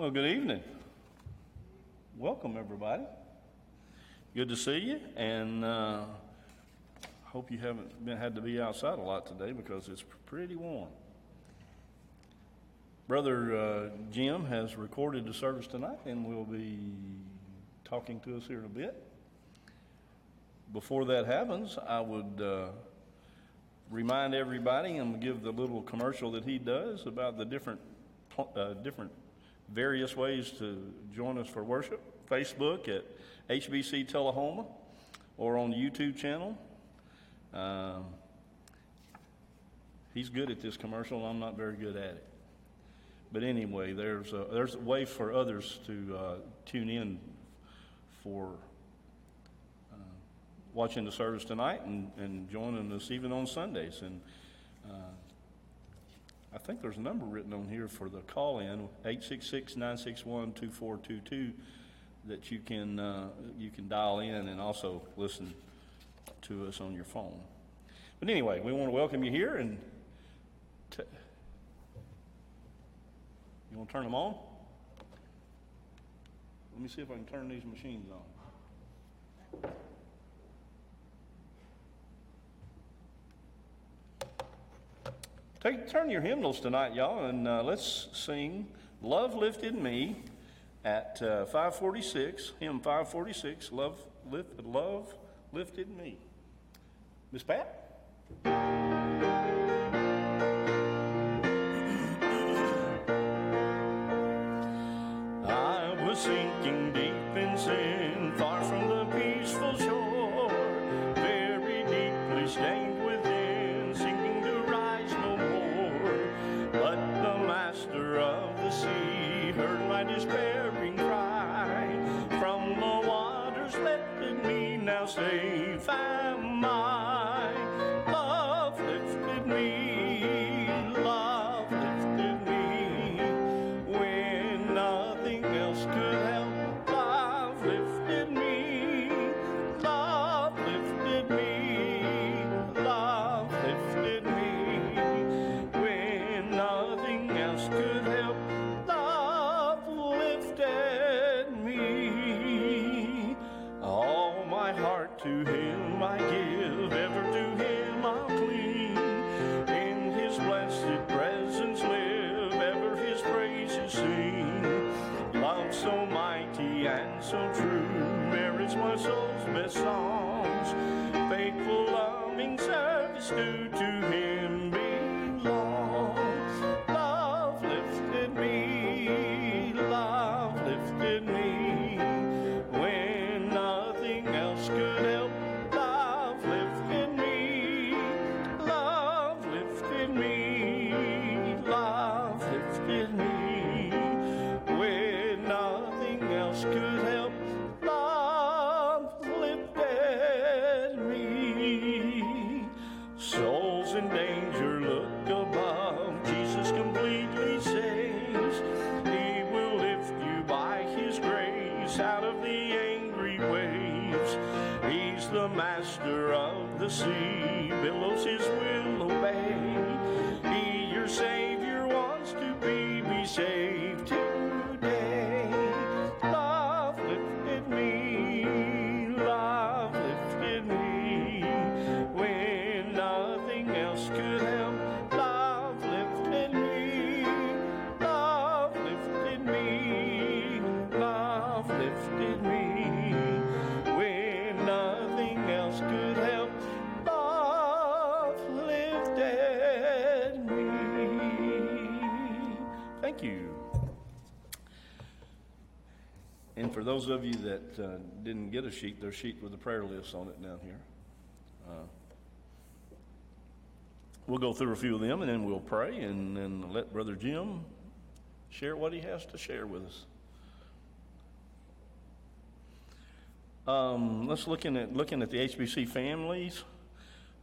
Well, good evening. Welcome, everybody. Good to see you, and uh, hope you haven't been, had to be outside a lot today because it's pretty warm. Brother uh, Jim has recorded the service tonight, and will be talking to us here in a bit. Before that happens, I would uh, remind everybody and give the little commercial that he does about the different uh, different various ways to join us for worship. Facebook at HBC Tullahoma or on the YouTube channel. Um, he's good at this commercial, I'm not very good at it. But anyway, there's a, there's a way for others to uh, tune in for uh, watching the service tonight and, and joining us even on Sundays. And uh, I think there's a number written on here for the call in 866 961 2422 that you can, uh, you can dial in and also listen to us on your phone. But anyway, we want to welcome you here and t- you want to turn them on? Let me see if I can turn these machines on. Take, turn your hymnals tonight, y'all, and uh, let's sing Love Lifted Me at uh, 546, hymn 546, Love, lift, love Lifted Me. Miss Pat? I was sinking deep in sin, soul's best grace out of the angry waves. He's the master of the sea. Billows His will obey. He, your Savior, wants to be. Be saved for those of you that uh, didn't get a sheet, there's a sheet with a prayer list on it down here. Uh, we'll go through a few of them and then we'll pray and then let Brother Jim share what he has to share with us. Um, let's looking at looking at the HBC families.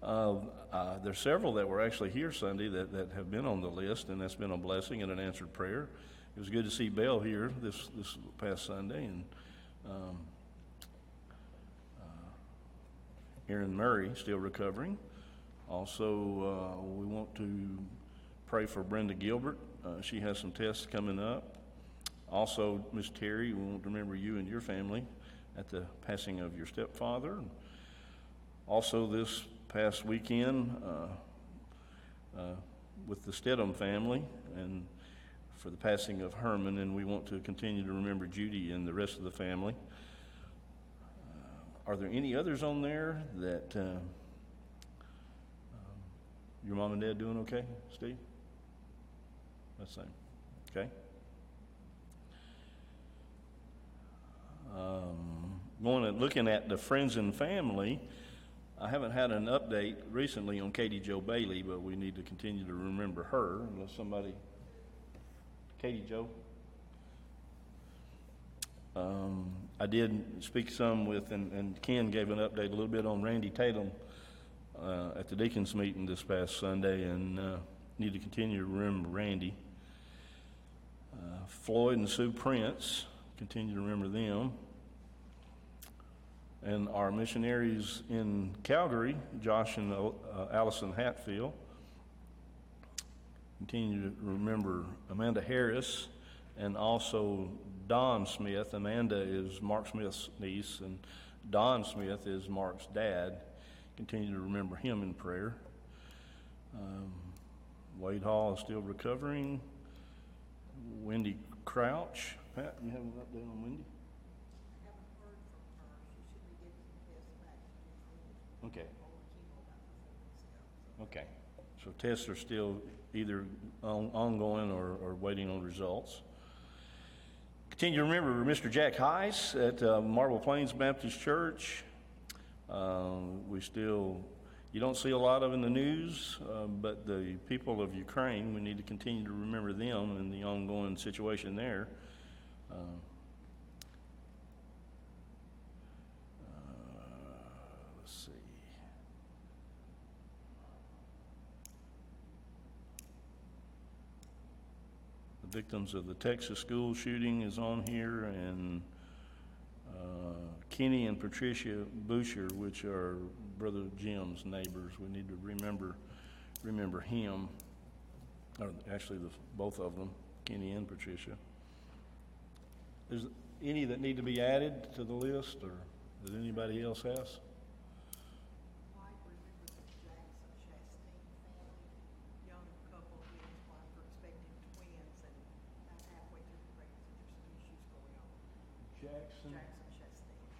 Uh, uh, there's several that were actually here Sunday that, that have been on the list, and that's been a blessing and an answered prayer. It was good to see Bell here this this past Sunday, and um, uh, Aaron Murray still recovering. Also, uh, we want to pray for Brenda Gilbert. Uh, she has some tests coming up. Also, Miss Terry, we want to remember you and your family at the passing of your stepfather. Also, this past weekend uh, uh, with the Stedham family and for the passing of Herman, and we want to continue to remember Judy and the rest of the family. Uh, are there any others on there that uh, um, your mom and dad doing okay, Steve? That's same. Okay. Um, going and looking at the friends and family, I haven't had an update recently on Katie Joe Bailey, but we need to continue to remember her unless somebody. Katie Joe. Um, I did speak some with, and, and, Ken gave an update a little bit on Randy Tatum uh, at the deacons meeting this past Sunday, and uh, need to continue to remember Randy. Uh, Floyd and Sue Prince, continue to remember them. And our missionaries in Calgary, Josh and uh, Allison Hatfield, continue to remember Amanda Harris and also Don Smith. Amanda is Mark Smith's niece, and Don Smith is Mark's dad. Continue to remember him in prayer. Um, Wade Hall is still recovering. Wendy Crouch. Pat, you have an update on Wendy? Okay. Okay. So tests are still either on, ongoing or, or, waiting on results. Continue to remember Mr. Jack Heiss at uh, Marble Plains Baptist Church. Um, we still, you don't see a lot of in the news, uh, but the people of Ukraine, we need to continue to remember them and the ongoing situation there. Uh, The victims of the Texas school shooting is on here, and uh, Kenny and Patricia Boucher, which are Brother Jim's neighbors. We need to remember remember him, or actually the, both of them, Kenny and Patricia. Is any that need to be added to the list, or does anybody else have?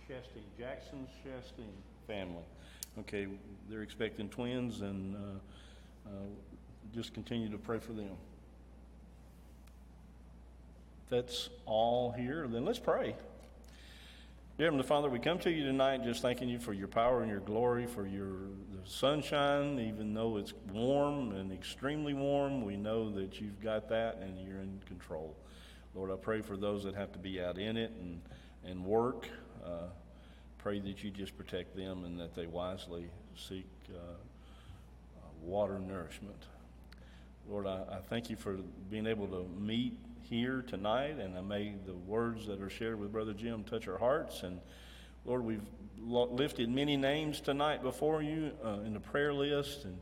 Shasteen, Jackson Shasteen family. Okay, they're expecting twins, and uh, uh, just continue to pray for them. That's all here. Then let's pray. Dear Heavenly Father, we come to you tonight just thanking you for your power and your glory, for your the sunshine, even though it's warm and extremely warm, we know that you've got that and you're in control. Lord, I pray for those that have to be out in it and, and work. Uh, pray that you just protect them and that they wisely seek uh, uh, water nourishment. Lord, I, I, thank you for being able to meet here tonight, and I may the words that are shared with Brother Jim touch our hearts. And Lord, we've lifted many names tonight before you uh, in the prayer list, and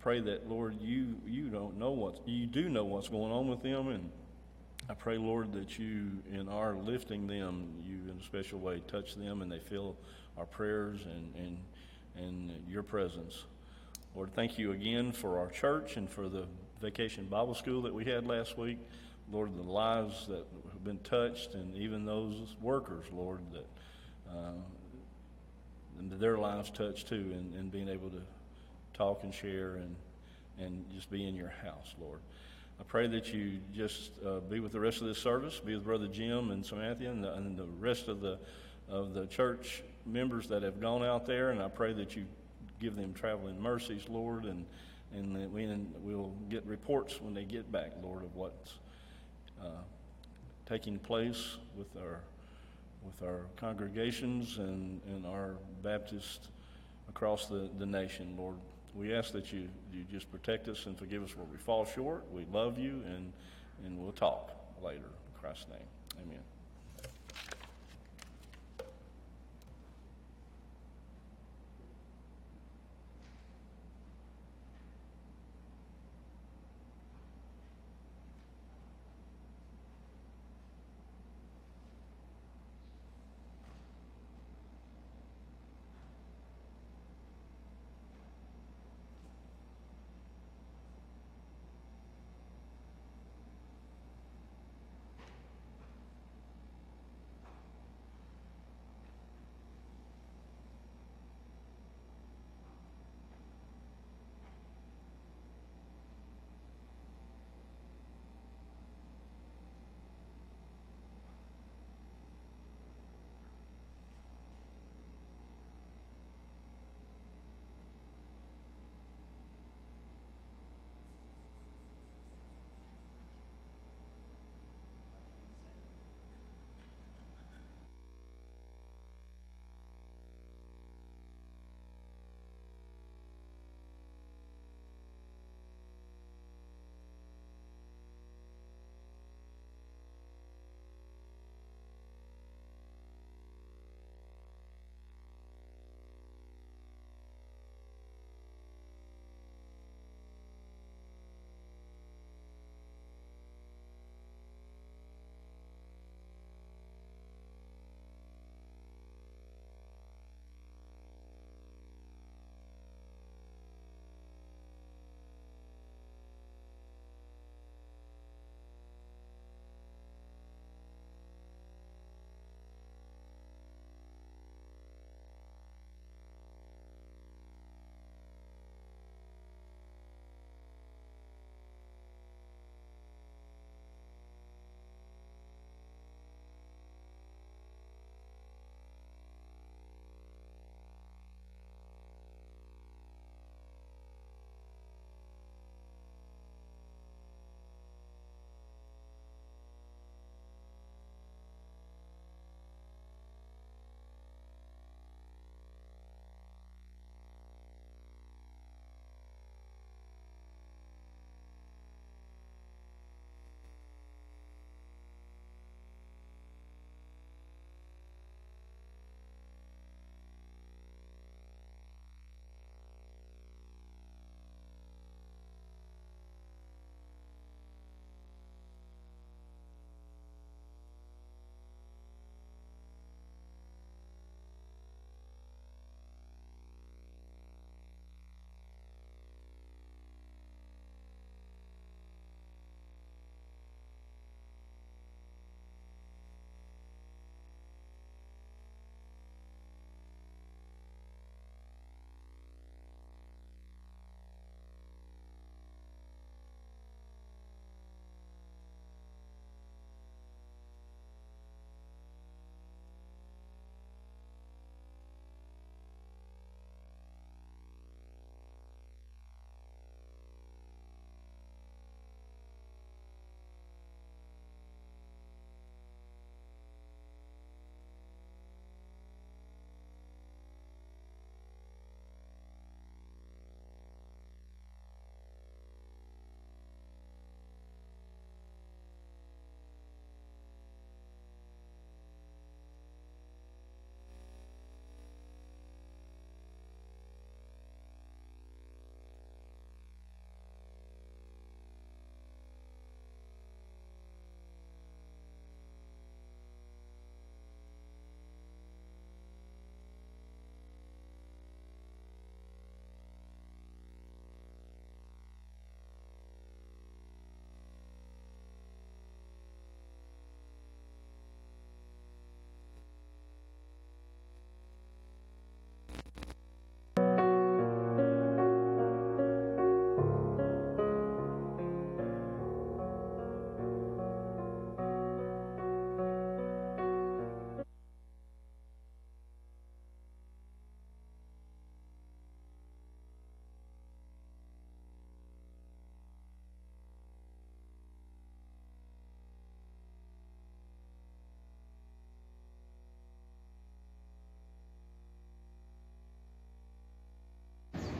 pray that Lord, you you don't know what you do know what's going on with them, and I pray, Lord, that you, in our lifting them, you in a special way touch them and they feel our prayers and, and, and your presence. Lord, thank you again for our church and for the vacation Bible school that we had last week. Lord, the lives that have been touched and even those workers, Lord, that uh, their lives touched too and, and being able to talk and share and, and just be in your house, Lord. I pray that you just uh, be with the rest of this service, be with Brother Jim and Samantha and the, and the rest of the, of the church members that have gone out there, and I pray that you give them traveling mercies, Lord, and, and that we, and we'll get reports when they get back, Lord, of what's uh, taking place with our, with our congregations and, and our Baptists across the, the nation, Lord. We ask that you, you just protect us and forgive us where we fall short. We love you, and, and we'll talk later. In Christ's name, amen.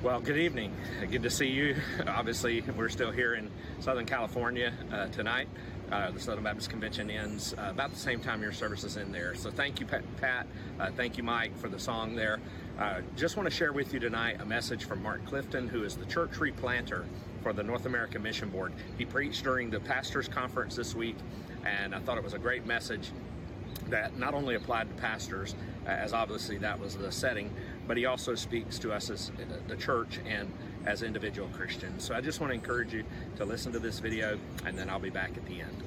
Well, good evening. Good to see you. Obviously, we're still here in Southern California uh, tonight. Uh, the Southern Baptist Convention ends uh, about the same time your service is in there. So thank you, Pat. Uh, thank you, Mike, for the song there. Uh, just want to share with you tonight a message from Mark Clifton, who is the church replanter for the North American Mission Board. He preached during the pastors' conference this week, and I thought it was a great message that not only applied to pastors, uh, as obviously that was the setting, but he also speaks to us as the church and as individual Christians. So I just want to encourage you to listen to this video, and then I'll be back at the end.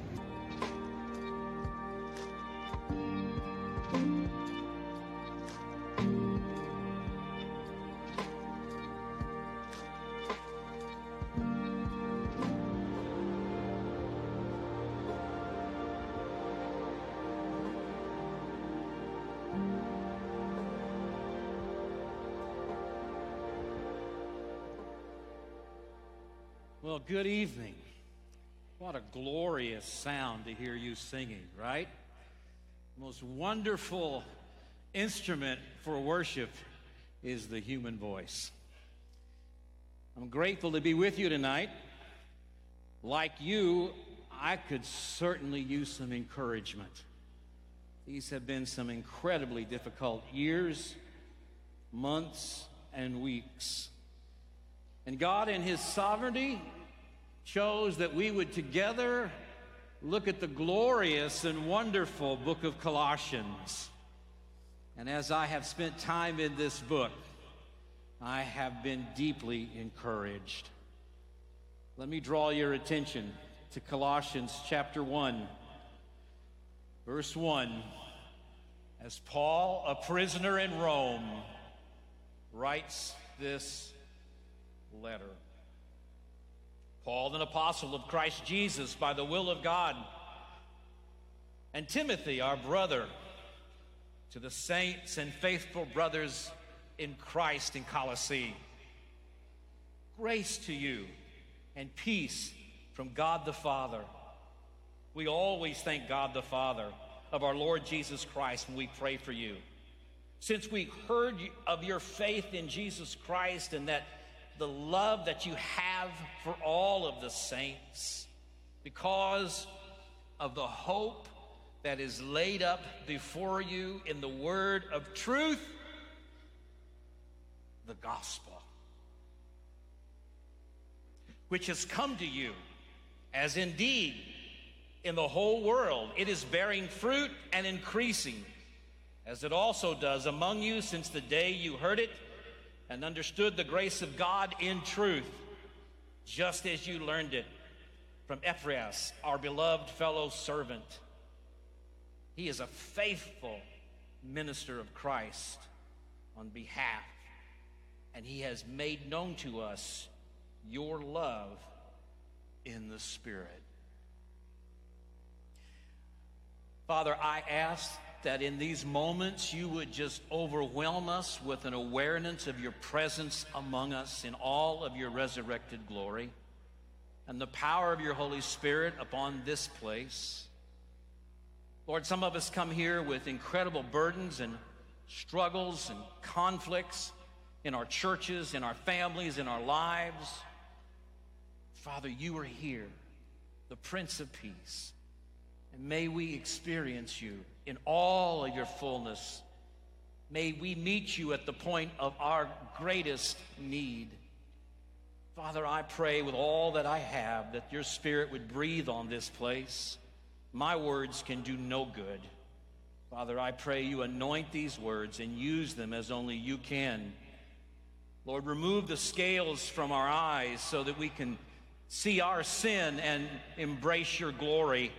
Well, good evening. What a glorious sound to hear you singing, right? most wonderful instrument for worship is the human voice. I'm grateful to be with you tonight. Like you, I could certainly use some encouragement. These have been some incredibly difficult years, months, and weeks. And God, in His sovereignty, chose that we would together look at the glorious and wonderful book of Colossians. And as I have spent time in this book, I have been deeply encouraged. Let me draw your attention to Colossians chapter 1, verse 1. As Paul, a prisoner in Rome, writes this letter. Paul, an apostle of Christ Jesus by the will of God, and Timothy, our brother, to the saints and faithful brothers in Christ in Colossae. Grace to you and peace from God the Father. We always thank God the Father of our Lord Jesus Christ when we pray for you. Since we heard of your faith in Jesus Christ and that the love that you have for all of the saints because of the hope that is laid up before you in the word of truth, the gospel, which has come to you, as indeed in the whole world. It is bearing fruit and increasing, as it also does among you since the day you heard it and understood the grace of God in truth, just as you learned it from Epaphras, our beloved fellow servant. He is a faithful minister of Christ on behalf, and he has made known to us your love in the Spirit. Father, I ask that in these moments you would just overwhelm us with an awareness of your presence among us in all of your resurrected glory and the power of your Holy Spirit upon this place. Lord, some of us come here with incredible burdens and struggles and conflicts in our churches, in our families, in our lives. Father, you are here, the Prince of Peace. May we experience you in all of your fullness. May we meet you at the point of our greatest need. Father, I pray with all that I have that your Spirit would breathe on this place. My words can do no good. Father, I pray you anoint these words and use them as only you can. Lord, remove the scales from our eyes so that we can see our sin and embrace your glory.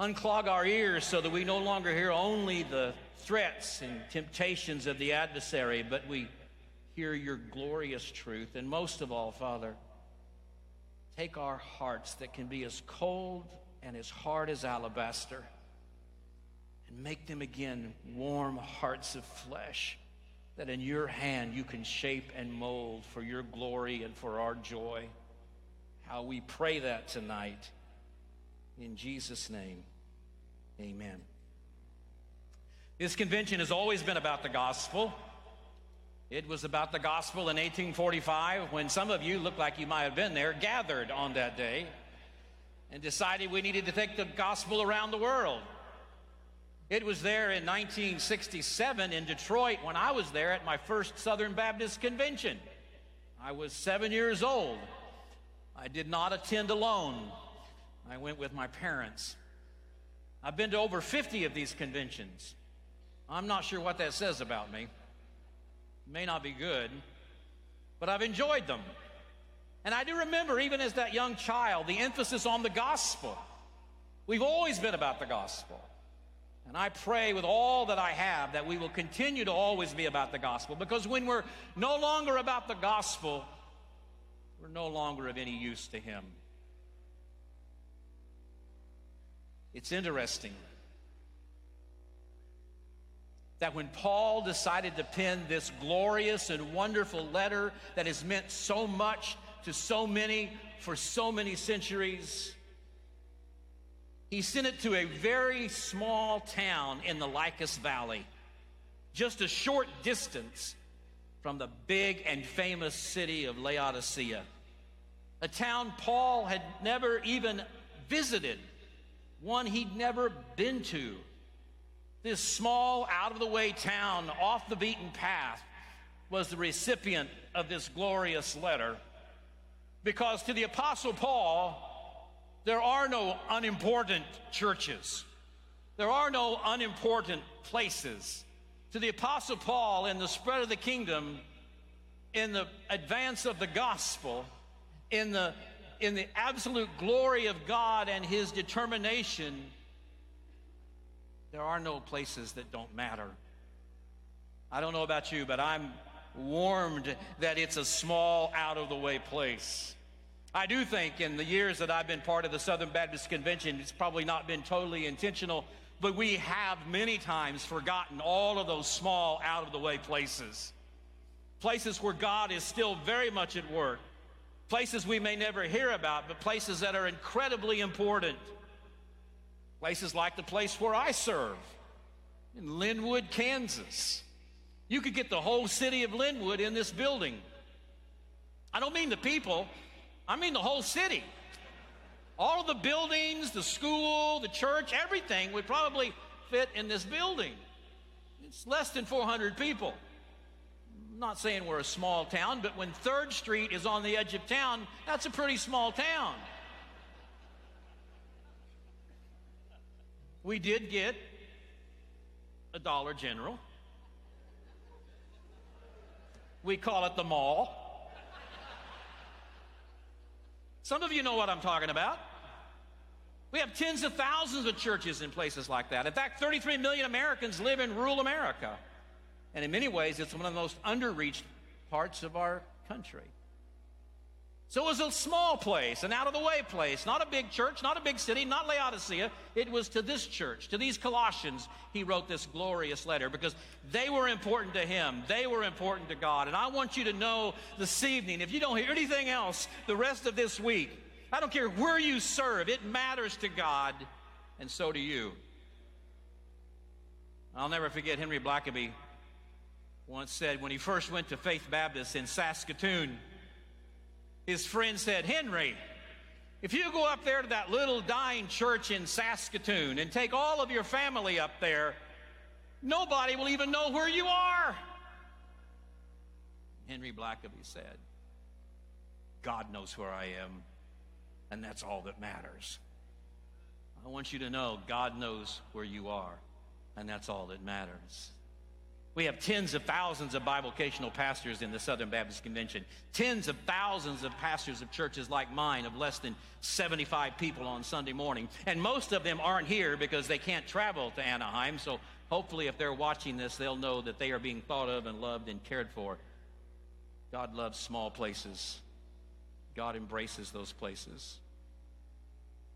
Unclog our ears so that we no longer hear only the threats and temptations of the adversary, but we hear your glorious truth. And most of all, Father, take our hearts that can be as cold and as hard as alabaster and make them again warm hearts of flesh that in your hand you can shape and mold for your glory and for our joy. How we pray that tonight. In Jesus' name. Amen. This convention has always been about the gospel. It was about the gospel in 1845 when some of you look like you might have been there, gathered on that day and decided we needed to take the gospel around the world. It was there in 1967 in Detroit when I was there at my first Southern Baptist convention. I was seven years old. I did not attend alone, I went with my parents. I've been to over 50 of these conventions. I'm not sure what that says about me. It may not be good, but I've enjoyed them. And I do remember, even as that young child, the emphasis on the gospel. We've always been about the gospel. And I pray with all that I have that we will continue to always be about the gospel because when we're no longer about the gospel, we're no longer of any use to Him. It's interesting that when Paul decided to pen this glorious and wonderful letter that has meant so much to so many for so many centuries, he sent it to a very small town in the Lycus Valley, just a short distance from the big and famous city of Laodicea, a town Paul had never even visited, one he'd never been to. This small, out of the way town off the beaten path was the recipient of this glorious letter. Because to the Apostle Paul, there are no unimportant churches. There are no unimportant places. To the Apostle Paul, in the spread of the kingdom, in the advance of the gospel, in the, in the absolute glory of God and his determination, there are no places that don't matter. I don't know about you, but I'm warmed that it's a small, out of the way place. I do think in the years that I've been part of the Southern Baptist Convention, it's probably not been totally intentional, but we have many times forgotten all of those small, out of the way places. Places where God is still very much at work. Places we may never hear about, but places that are incredibly important. Places like the place where I serve in Linwood, Kansas. You could get the whole city of Linwood in this building. I don't mean the people, I mean the whole city. All the buildings, the school, the church, everything would probably fit in this building. It's less than 400 people. Not saying we're a small town, but when 3rd Street is on the edge of town, that's a pretty small town. We did get a Dollar General. We call it the mall. Some of you know what I'm talking about. We have tens of thousands of churches in places like that. In fact, 33 million Americans live in rural America. And in many ways, it's one of the most underreached parts of our country. So it was a small place, an out of the way place, not a big church, not a big city, not Laodicea. It was to this church, to these Colossians, he wrote this glorious letter because they were important to him. They were important to God. And I want you to know this evening, if you don't hear anything else the rest of this week, I don't care where you serve, it matters to God, and so do you. I'll never forget Henry Blackaby once said when he first went to Faith Baptist in Saskatoon his friend said, Henry, if you go up there to that little dying church in Saskatoon and take all of your family up there, nobody will even know where you are. Henry Blackaby said, God knows where I am, and that's all that matters. I want you to know God knows where you are, and that's all that matters. We have tens of thousands of bivocational pastors in the Southern Baptist Convention, tens of thousands of pastors of churches like mine of less than 75 people on Sunday morning. And most of them aren't here because they can't travel to Anaheim. So hopefully, if they're watching this, they'll know that they are being thought of and loved and cared for. God loves small places, God embraces those places.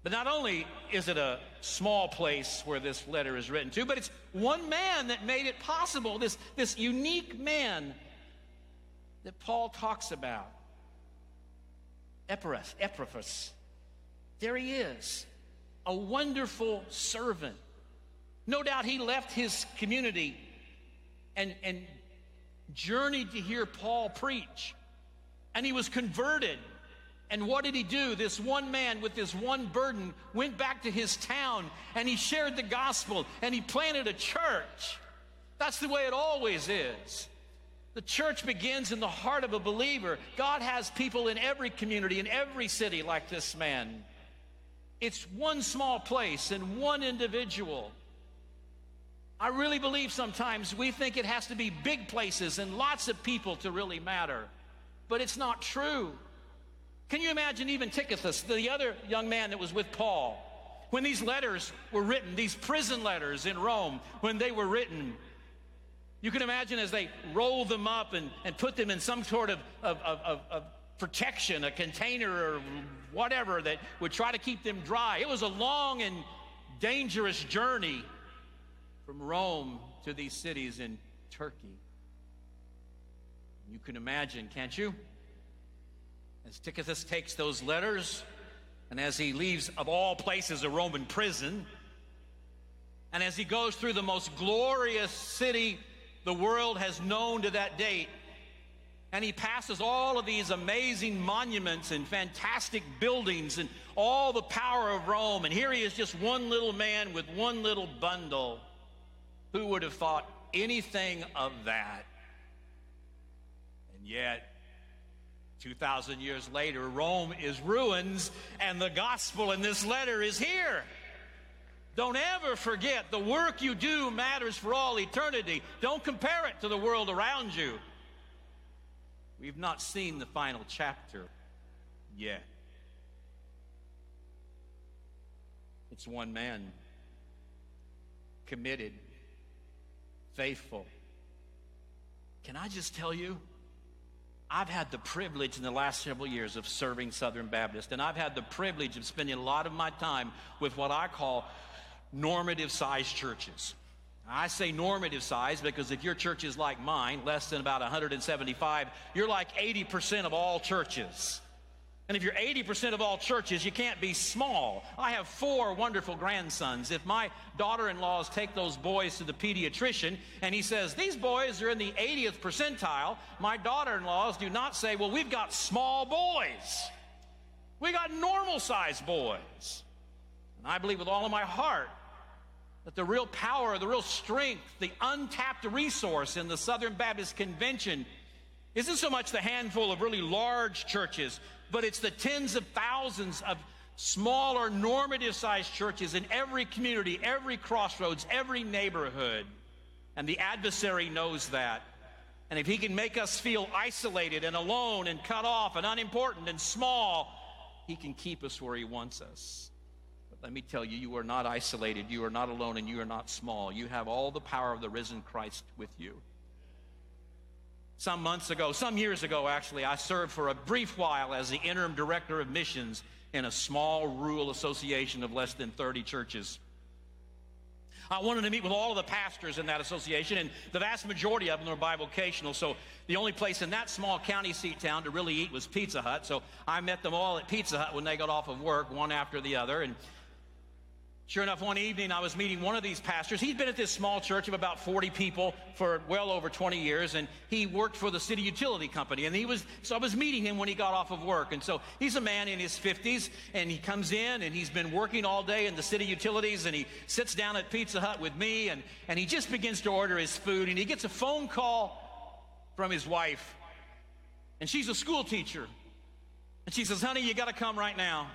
But not only is it a small place where this letter is written to, but it's one man that made it possible, this, this unique man that Paul talks about. Epaphras. There he is, a wonderful servant. No doubt he left his community and, and journeyed to hear Paul preach. And he was converted. And what did he do? This one man with this one burden went back to his town and he shared the gospel and he planted a church. That's the way it always is. The church begins in the heart of a believer. God has people in every community, in every city like this man. It's one small place and one individual. I really believe sometimes we think it has to be big places and lots of people to really matter, but it's not true. Can you imagine even Tychicus, the other young man that was with Paul, when these letters were written, these prison letters in Rome, when they were written? You can imagine as they rolled them up and, and put them in some sort of, of, of, of protection, a container or whatever that would try to keep them dry. It was a long and dangerous journey from Rome to these cities in Turkey. You can imagine, can't you? As Tychicus takes those letters, and as he leaves, of all places, a Roman prison, and as he goes through the most glorious city the world has known to that date, and he passes all of these amazing monuments and fantastic buildings and all the power of Rome, and here he is just one little man with one little bundle. Who would have thought anything of that? And yet, 2,000 years later, Rome is ruins, and the gospel in this letter is here. Don't ever forget the work you do matters for all eternity. Don't compare it to the world around you. We've not seen the final chapter yet. It's one man committed faithful. Can I just tell you? I've had the privilege in the last several years of serving Southern Baptist, and I've had the privilege of spending a lot of my time with what I call normative sized churches. I say normative size because if your church is like mine, less than about 175, you're like 80% of all churches. And if you're 80% of all churches, you can't be small. I have four wonderful grandsons. If my daughter in laws take those boys to the pediatrician and he says, These boys are in the 80th percentile, my daughter in laws do not say, Well, we've got small boys. We got normal sized boys. And I believe with all of my heart that the real power, the real strength, the untapped resource in the Southern Baptist Convention isn't so much the handful of really large churches but it's the tens of thousands of smaller normative sized churches in every community, every crossroads, every neighborhood. And the adversary knows that. And if he can make us feel isolated and alone and cut off and unimportant and small, he can keep us where he wants us. But let me tell you, you are not isolated, you are not alone, and you are not small. You have all the power of the risen Christ with you. Some months ago, some years ago actually, I served for a brief while as the interim director of missions in a small rural association of less than 30 churches. I wanted to meet with all of the pastors in that association, and the vast majority of them were bivocational. So the only place in that small county seat town to really eat was Pizza Hut. So I met them all at Pizza Hut when they got off of work, one after the other. And Sure enough, one evening I was meeting one of these pastors. He'd been at this small church of about 40 people for well over 20 years, and he worked for the city utility company. And he was, so I was meeting him when he got off of work. And so he's a man in his 50s, and he comes in and he's been working all day in the city utilities, and he sits down at Pizza Hut with me, and, and he just begins to order his food, and he gets a phone call from his wife. And she's a school teacher. And she says, Honey, you got to come right now.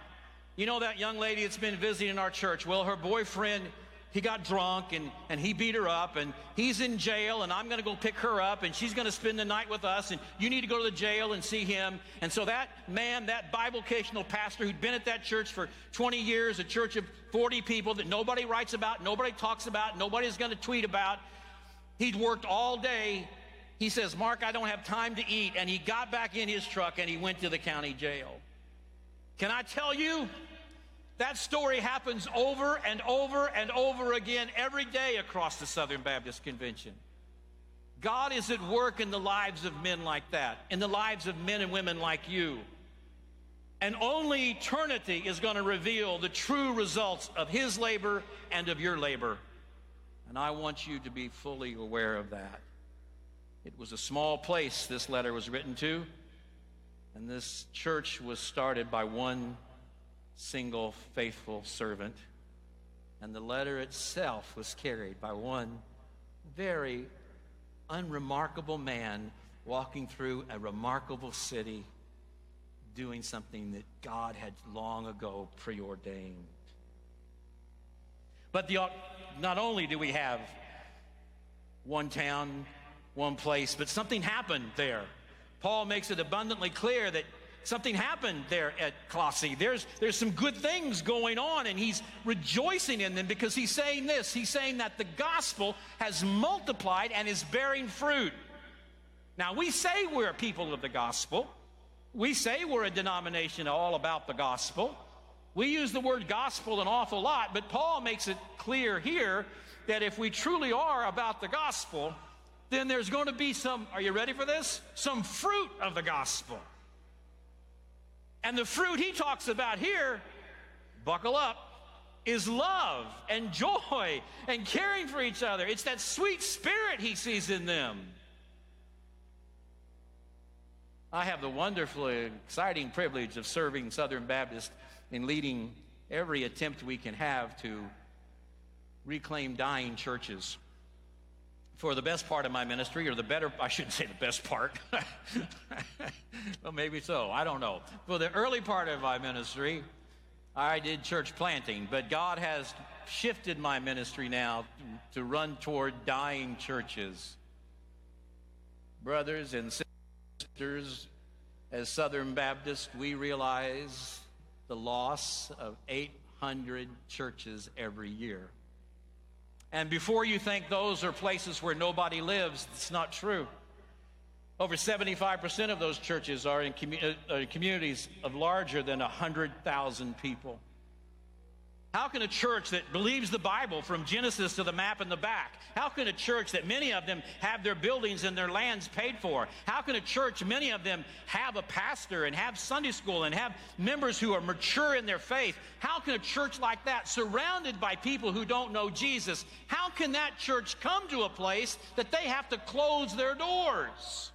You know that young lady that's been visiting our church? Well, her boyfriend, he got drunk and, and he beat her up and he's in jail and I'm going to go pick her up and she's going to spend the night with us and you need to go to the jail and see him. And so that man, that bivocational pastor who'd been at that church for 20 years, a church of 40 people that nobody writes about, nobody talks about, nobody's going to tweet about, he'd worked all day. He says, Mark, I don't have time to eat. And he got back in his truck and he went to the county jail. Can I tell you? That story happens over and over and over again every day across the Southern Baptist Convention. God is at work in the lives of men like that, in the lives of men and women like you. And only eternity is going to reveal the true results of His labor and of your labor. And I want you to be fully aware of that. It was a small place this letter was written to, and this church was started by one single faithful servant, and the letter itself was carried by one very unremarkable man walking through a remarkable city doing something that God had long ago preordained. But the, not only do we have one town, one place, but something happened there. Paul makes it abundantly clear that something happened there at Colossae. There's, there's some good things going on, and he's rejoicing in them because he's saying this. He's saying that the gospel has multiplied and is bearing fruit. Now, we say we're people of the gospel. We say we're a denomination all about the gospel. We use the word gospel an awful lot, but Paul makes it clear here that if we truly are about the gospel, then there's going to be some, are you ready for this? Some fruit of the gospel. And the fruit he talks about here, buckle up, is love and joy and caring for each other. It's that sweet spirit he sees in them. I have the wonderfully exciting privilege of serving Southern Baptist in leading every attempt we can have to reclaim dying churches. For the best part of my ministry, or the better, I shouldn't say the best part. well, maybe so. I don't know. For the early part of my ministry, I did church planting, but God has shifted my ministry now to run toward dying churches. Brothers and sisters, as Southern Baptists, we realize the loss of 800 churches every year. And before you think those are places where nobody lives, it's not true. Over 75% of those churches are in commu- uh, communities of larger than 100,000 people. How can a church that believes the Bible from Genesis to the map in the back, how can a church that many of them have their buildings and their lands paid for, how can a church, many of them have a pastor and have Sunday school and have members who are mature in their faith, how can a church like that, surrounded by people who don't know Jesus, how can that church come to a place that they have to close their doors?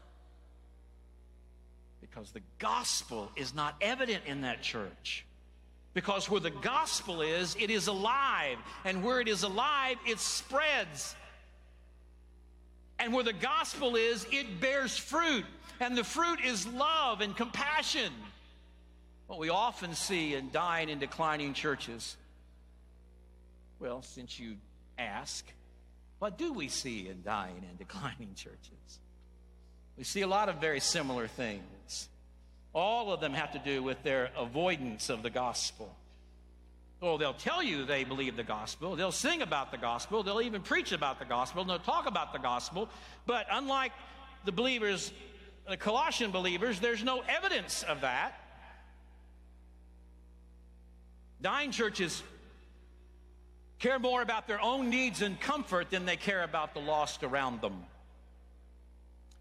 Because the gospel is not evident in that church. Because where the gospel is, it is alive. And where it is alive, it spreads. And where the gospel is, it bears fruit. And the fruit is love and compassion. What we often see in dying and declining churches. Well, since you ask, what do we see in dying and declining churches? We see a lot of very similar things. All of them have to do with their avoidance of the gospel. Well, they'll tell you they believe the gospel. They'll sing about the gospel. They'll even preach about the gospel. They'll talk about the gospel. But unlike the believers, the Colossian believers, there's no evidence of that. Dying churches care more about their own needs and comfort than they care about the lost around them.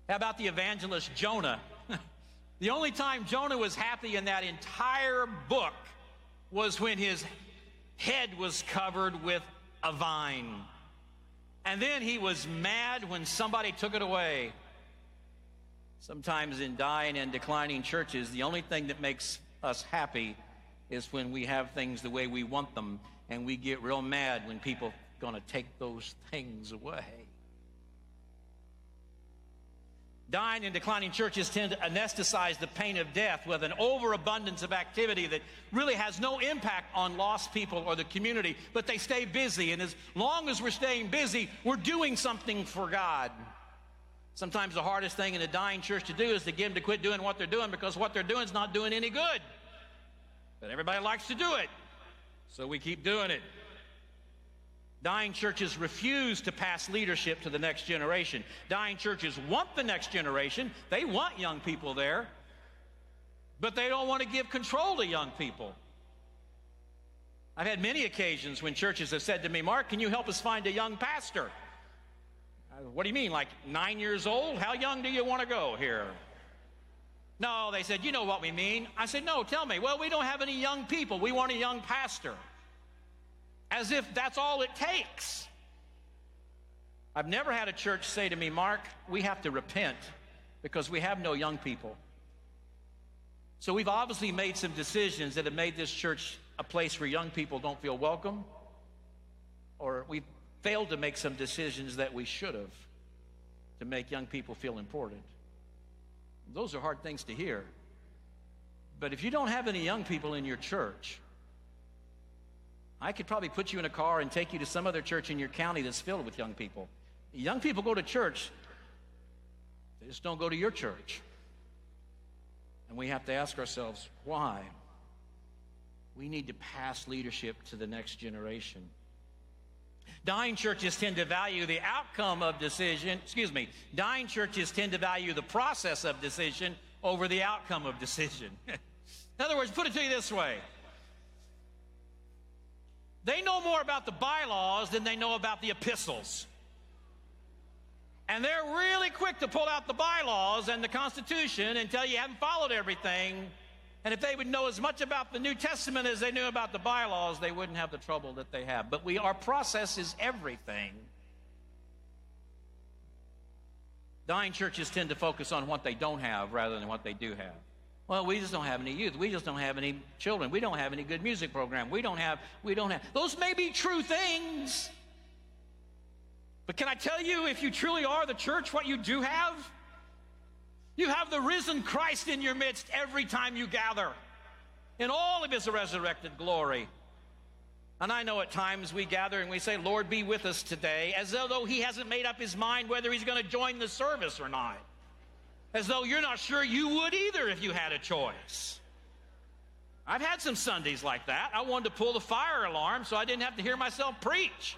How about the evangelist Jonah? The only time Jonah was happy in that entire book was when his head was covered with a vine. And then he was mad when somebody took it away. Sometimes in dying and declining churches, the only thing that makes us happy is when we have things the way we want them, and we get real mad when people are going to take those things away. Dying and declining churches tend to anesthetize the pain of death with an overabundance of activity that really has no impact on lost people or the community, but they stay busy. And as long as we're staying busy, we're doing something for God. Sometimes the hardest thing in a dying church to do is to get them to quit doing what they're doing because what they're doing is not doing any good. But everybody likes to do it, so we keep doing it. Dying churches refuse to pass leadership to the next generation. Dying churches want the next generation, they want young people there, but they don't want to give control to young people. I've had many occasions when churches have said to me, Mark, can you help us find a young pastor? What do you mean, like nine years old? How young do you want to go here? No, they said, you know what we mean. I said, no, tell me. Well, we don't have any young people. We want a young pastor as if that's all it takes. I've never had a church say to me, Mark, we have to repent because we have no young people. So we've obviously made some decisions that have made this church a place where young people don't feel welcome, or we've failed to make some decisions that we should have to make young people feel important. Those are hard things to hear. But if you don't have any young people in your church, I could probably put you in a car and take you to some other church in your county that's filled with young people. Young people go to church, they just don't go to your church. And we have to ask ourselves, why? We need to pass leadership to the next generation. Dying churches tend to value the outcome of decision, excuse me, dying churches tend to value the process of decision over the outcome of decision. In other words, put it to you this way they know more about the bylaws than they know about the epistles. And they're really quick to pull out the bylaws and the Constitution and tell you you haven't followed everything. And if they would know as much about the New Testament as they knew about the bylaws, they wouldn't have the trouble that they have. But we, our process is everything. Dying churches tend to focus on what they don't have rather than what they do have. Well, we just don't have any youth. We just don't have any children. We don't have any good music program. We don't have, we don't have. Those may be true things. But can I tell you, if you truly are the church, what you do have? You have the risen Christ in your midst every time you gather in all of his resurrected glory. And I know at times we gather and we say, Lord, be with us today, as though he hasn't made up his mind whether he's going to join the service or not as though you're not sure you would either if you had a choice. I've had some Sundays like that. I wanted to pull the fire alarm so I didn't have to hear myself preach.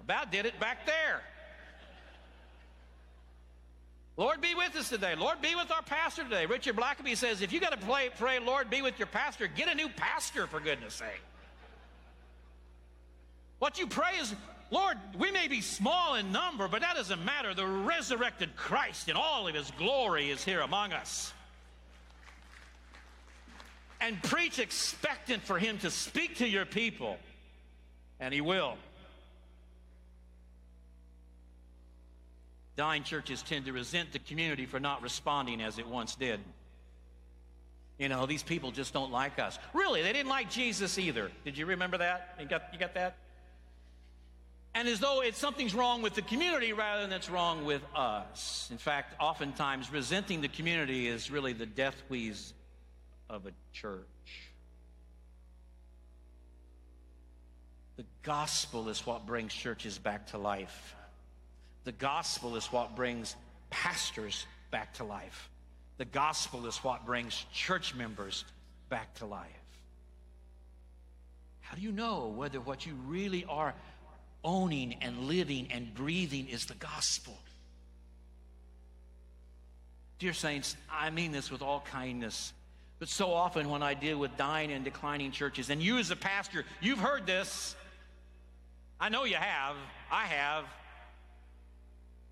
About did it back there. Lord, be with us today. Lord, be with our pastor today. Richard Blackaby says, if you got to pray, pray, Lord, be with your pastor, get a new pastor, for goodness sake. What you pray is, Lord, we may be small in number, but that doesn't matter. The resurrected Christ in all of his glory is here among us. And preach expectant for him to speak to your people, and he will. Dying churches tend to resent the community for not responding as it once did. You know, these people just don't like us. Really, they didn't like Jesus either. Did you remember that? You got, you got that? And as though it's something's wrong with the community rather than it's wrong with us. In fact, oftentimes resenting the community is really the death wheeze of a church. The gospel is what brings churches back to life. The gospel is what brings pastors back to life. The gospel is what brings church members back to life. How do you know whether what you really are owning and living and breathing is the gospel. Dear Saints, I mean this with all kindness. But so often when I deal with dying and declining churches, and you as a pastor, you've heard this. I know you have. I have.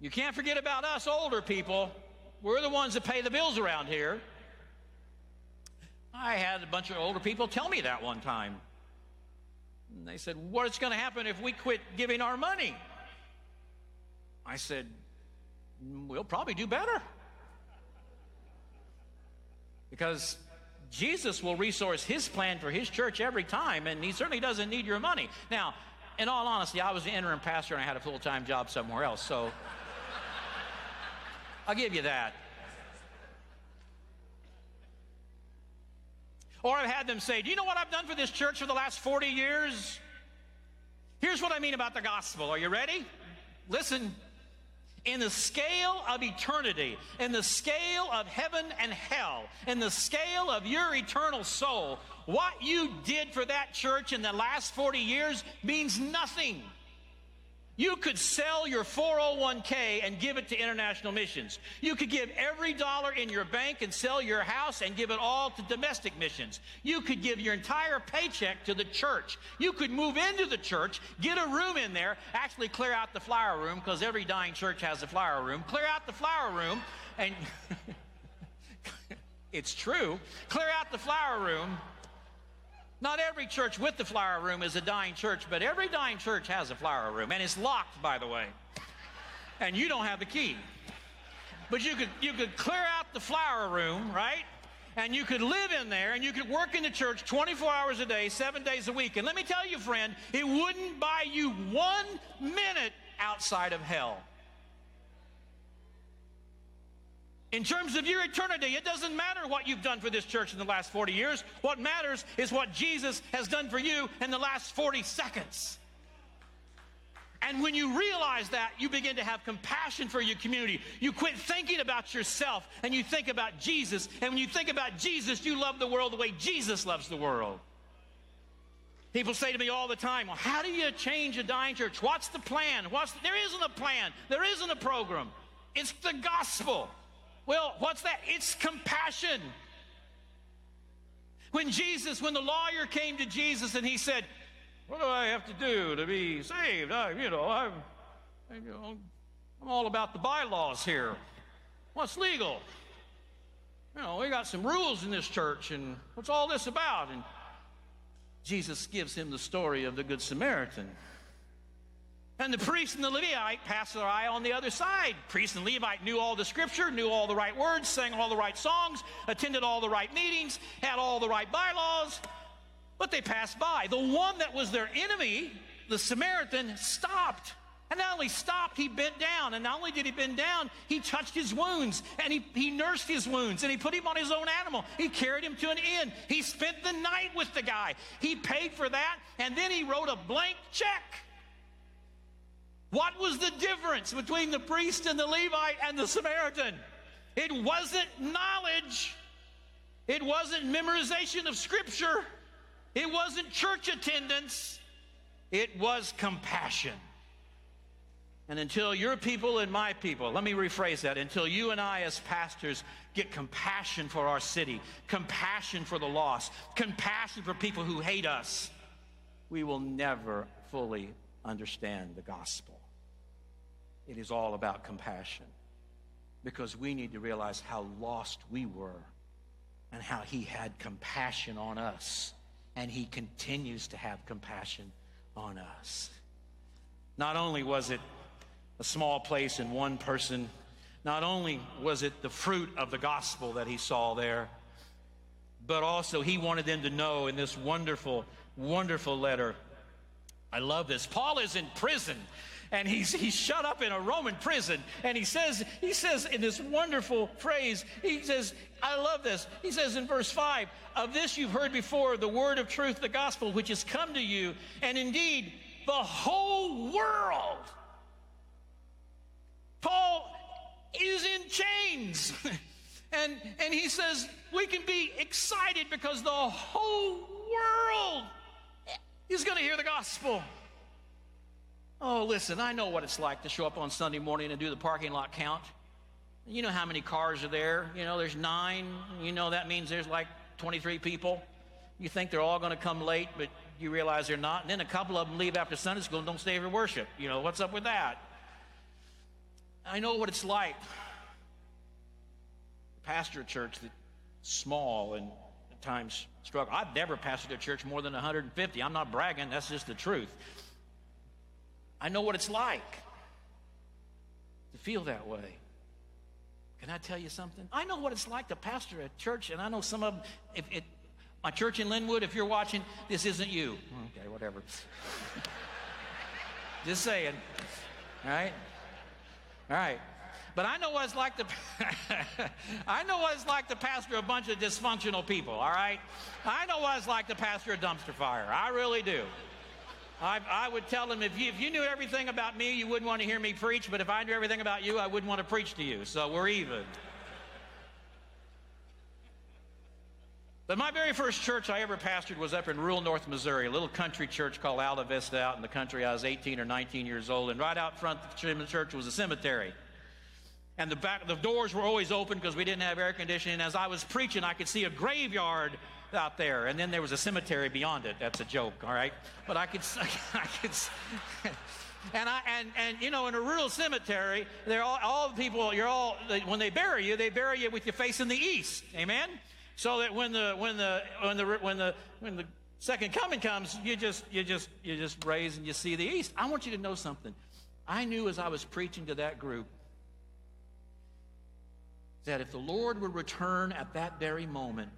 You can't forget about us older people. We're the ones that pay the bills around here. I had a bunch of older people tell me that one time. And they said, What's going to happen if we quit giving our money? I said, We'll probably do better. Because Jesus will resource his plan for his church every time, and he certainly doesn't need your money. Now, in all honesty, I was an interim pastor and I had a full time job somewhere else, so I'll give you that. Or I've had them say, Do you know what I've done for this church for the last 40 years? Here's what I mean about the gospel. Are you ready? Listen. In the scale of eternity, in the scale of heaven and hell, in the scale of your eternal soul, what you did for that church in the last 40 years means nothing. You could sell your 401k and give it to international missions. You could give every dollar in your bank and sell your house and give it all to domestic missions. You could give your entire paycheck to the church. You could move into the church, get a room in there, actually clear out the flower room because every dying church has a flower room. Clear out the flower room and it's true. Clear out the flower room Not every church with the flower room is a dying church, but every dying church has a flower room, and it's locked, by the way. And you don't have the key. But you could, you could clear out the flower room, right? And you could live in there and you could work in the church 24 hours a day, seven days a week. And let me tell you, friend, it wouldn't buy you one minute outside of hell. In terms of your eternity, it doesn't matter what you've done for this church in the last 40 years. What matters is what Jesus has done for you in the last 40 seconds. And when you realize that, you begin to have compassion for your community. You quit thinking about yourself and you think about Jesus. And when you think about Jesus, you love the world the way Jesus loves the world. People say to me all the time, well, how do you change a dying church? What's the plan? What's the... There isn't a plan. There isn't a program. It's the gospel. Well, what's that? It's compassion. When Jesus, when the lawyer came to Jesus and he said, What do I have to do to be saved? I, you know, I'm, you know, I'm all about the bylaws here. What's legal? You know, we got some rules in this church, and what's all this about? And Jesus gives him the story of the Good Samaritan. And the priest and the Levite passed their eye on the other side. Priest and Levite knew all the scripture, knew all the right words, sang all the right songs, attended all the right meetings, had all the right bylaws, but they passed by. The one that was their enemy, the Samaritan, stopped. And not only stopped, he bent down. And not only did he bend down, he touched his wounds and he, he nursed his wounds and he put him on his own animal. He carried him to an inn. He spent the night with the guy. He paid for that and then he wrote a blank check. What was the difference between the priest and the Levite and the Samaritan? It wasn't knowledge, it wasn't memorization of scripture, it wasn't church attendance, it was compassion. And until your people and my people, let me rephrase that, until you and I as pastors get compassion for our city, compassion for the lost, compassion for people who hate us, we will never fully understand the gospel. It is all about compassion because we need to realize how lost we were and how He had compassion on us. And He continues to have compassion on us. Not only was it a small place in one person, not only was it the fruit of the gospel that He saw there, but also He wanted them to know in this wonderful, wonderful letter. I love this. Paul is in prison and he's, he's shut up in a Roman prison. And he says, he says in this wonderful phrase, he says, I love this. He says in verse 5, of this you've heard before, the word of truth, the gospel, which has come to you, and indeed the whole world. Paul is in chains. and, and he says, we can be excited because the whole world is going to hear the gospel. Oh, listen, I know what it's like to show up on Sunday morning and do the parking lot count. You know how many cars are there. You know, there's nine. You know that means there's like 23 people. You think they're all going to come late, but you realize they're not. And then a couple of them leave after Sunday school and don't stay for worship. You know, what's up with that? I know what it's like. Pastor a church that's small and at times struggle. I've never pastored a church more than 150. I'm not bragging, that's just the truth. I know what it's like to feel that way. Can I tell you something? I know what it's like to pastor a church, and I know some of them, if it, my church in Linwood, if you're watching, this isn't you. Okay, whatever. Just saying. All right? All right. But I know what it's like to I know what it's like to pastor a bunch of dysfunctional people, all right? I know what it's like to pastor a dumpster fire. I really do. I, I would tell them if you, if you knew everything about me, you wouldn't want to hear me preach, but if I knew everything about you, I wouldn't want to preach to you. So we're even. But my very first church I ever pastored was up in rural North Missouri, a little country church called Alta Vista out in the country. I was 18 or 19 years old, and right out front of the church was a cemetery. And the back, the doors were always open because we didn't have air conditioning. As I was preaching, I could see a graveyard out there, and then there was a cemetery beyond it. That's a joke, all right? But I could, I could, and I and and you know, in a rural cemetery, they're all all the people. You're all when they bury you, they bury you with your face in the east. Amen. So that when the when the when the when the when the Second coming comes, you just you just you just raise and you see the east. I want you to know something. I knew as I was preaching to that group that if the Lord would return at that very moment,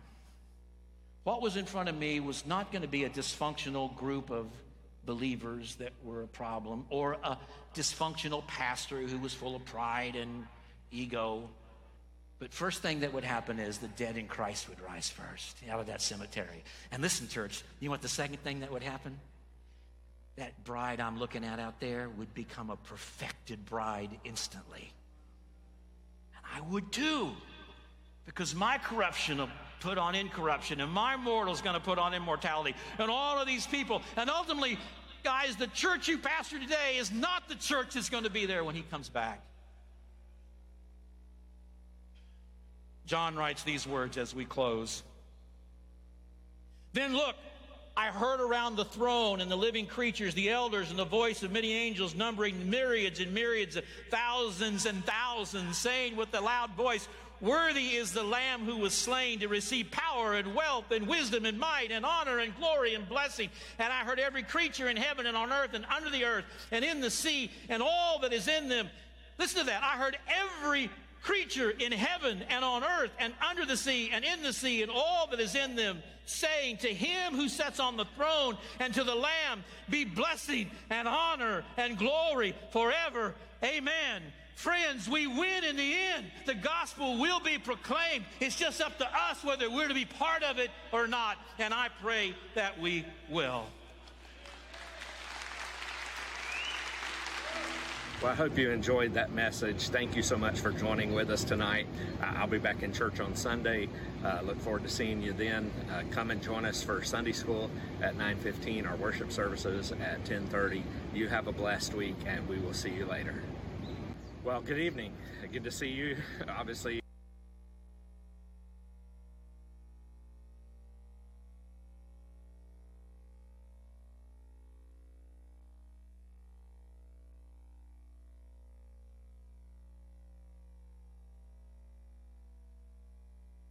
what was in front of me was not going to be a dysfunctional group of believers that were a problem or a dysfunctional pastor who was full of pride and ego. But first thing that would happen is the dead in Christ would rise first out of that cemetery. And listen, church, you know what the second thing that would happen? That bride I'm looking at out there would become a perfected bride instantly. And I would too, because my corruption will put on incorruption, and my mortal is going to put on immortality, and all of these people. And ultimately, guys, the church you pastor today is not the church that's going to be there when he comes back. John writes these words as we close. Then look, I heard around the throne and the living creatures, the elders, and the voice of many angels, numbering myriads and myriads, of thousands and thousands, saying with a loud voice, Worthy is the Lamb who was slain to receive power and wealth and wisdom and might and honor and glory and blessing. And I heard every creature in heaven and on earth and under the earth and in the sea and all that is in them. Listen to that. I heard every creature in heaven and on earth and under the sea and in the sea and all that is in them, saying, To him who sits on the throne and to the Lamb be blessing and honor and glory forever. Amen. Friends, we win in the end. The gospel will be proclaimed. It's just up to us whether we're to be part of it or not. And I pray that we will. Well, I hope you enjoyed that message. Thank you so much for joining with us tonight. Uh, I'll be back in church on Sunday. Uh, look forward to seeing you then. Uh, come and join us for Sunday school at 9:15. Our worship services at 10:30. You have a blessed week, and we will see you later. Well, good evening. Good to see you. Obviously.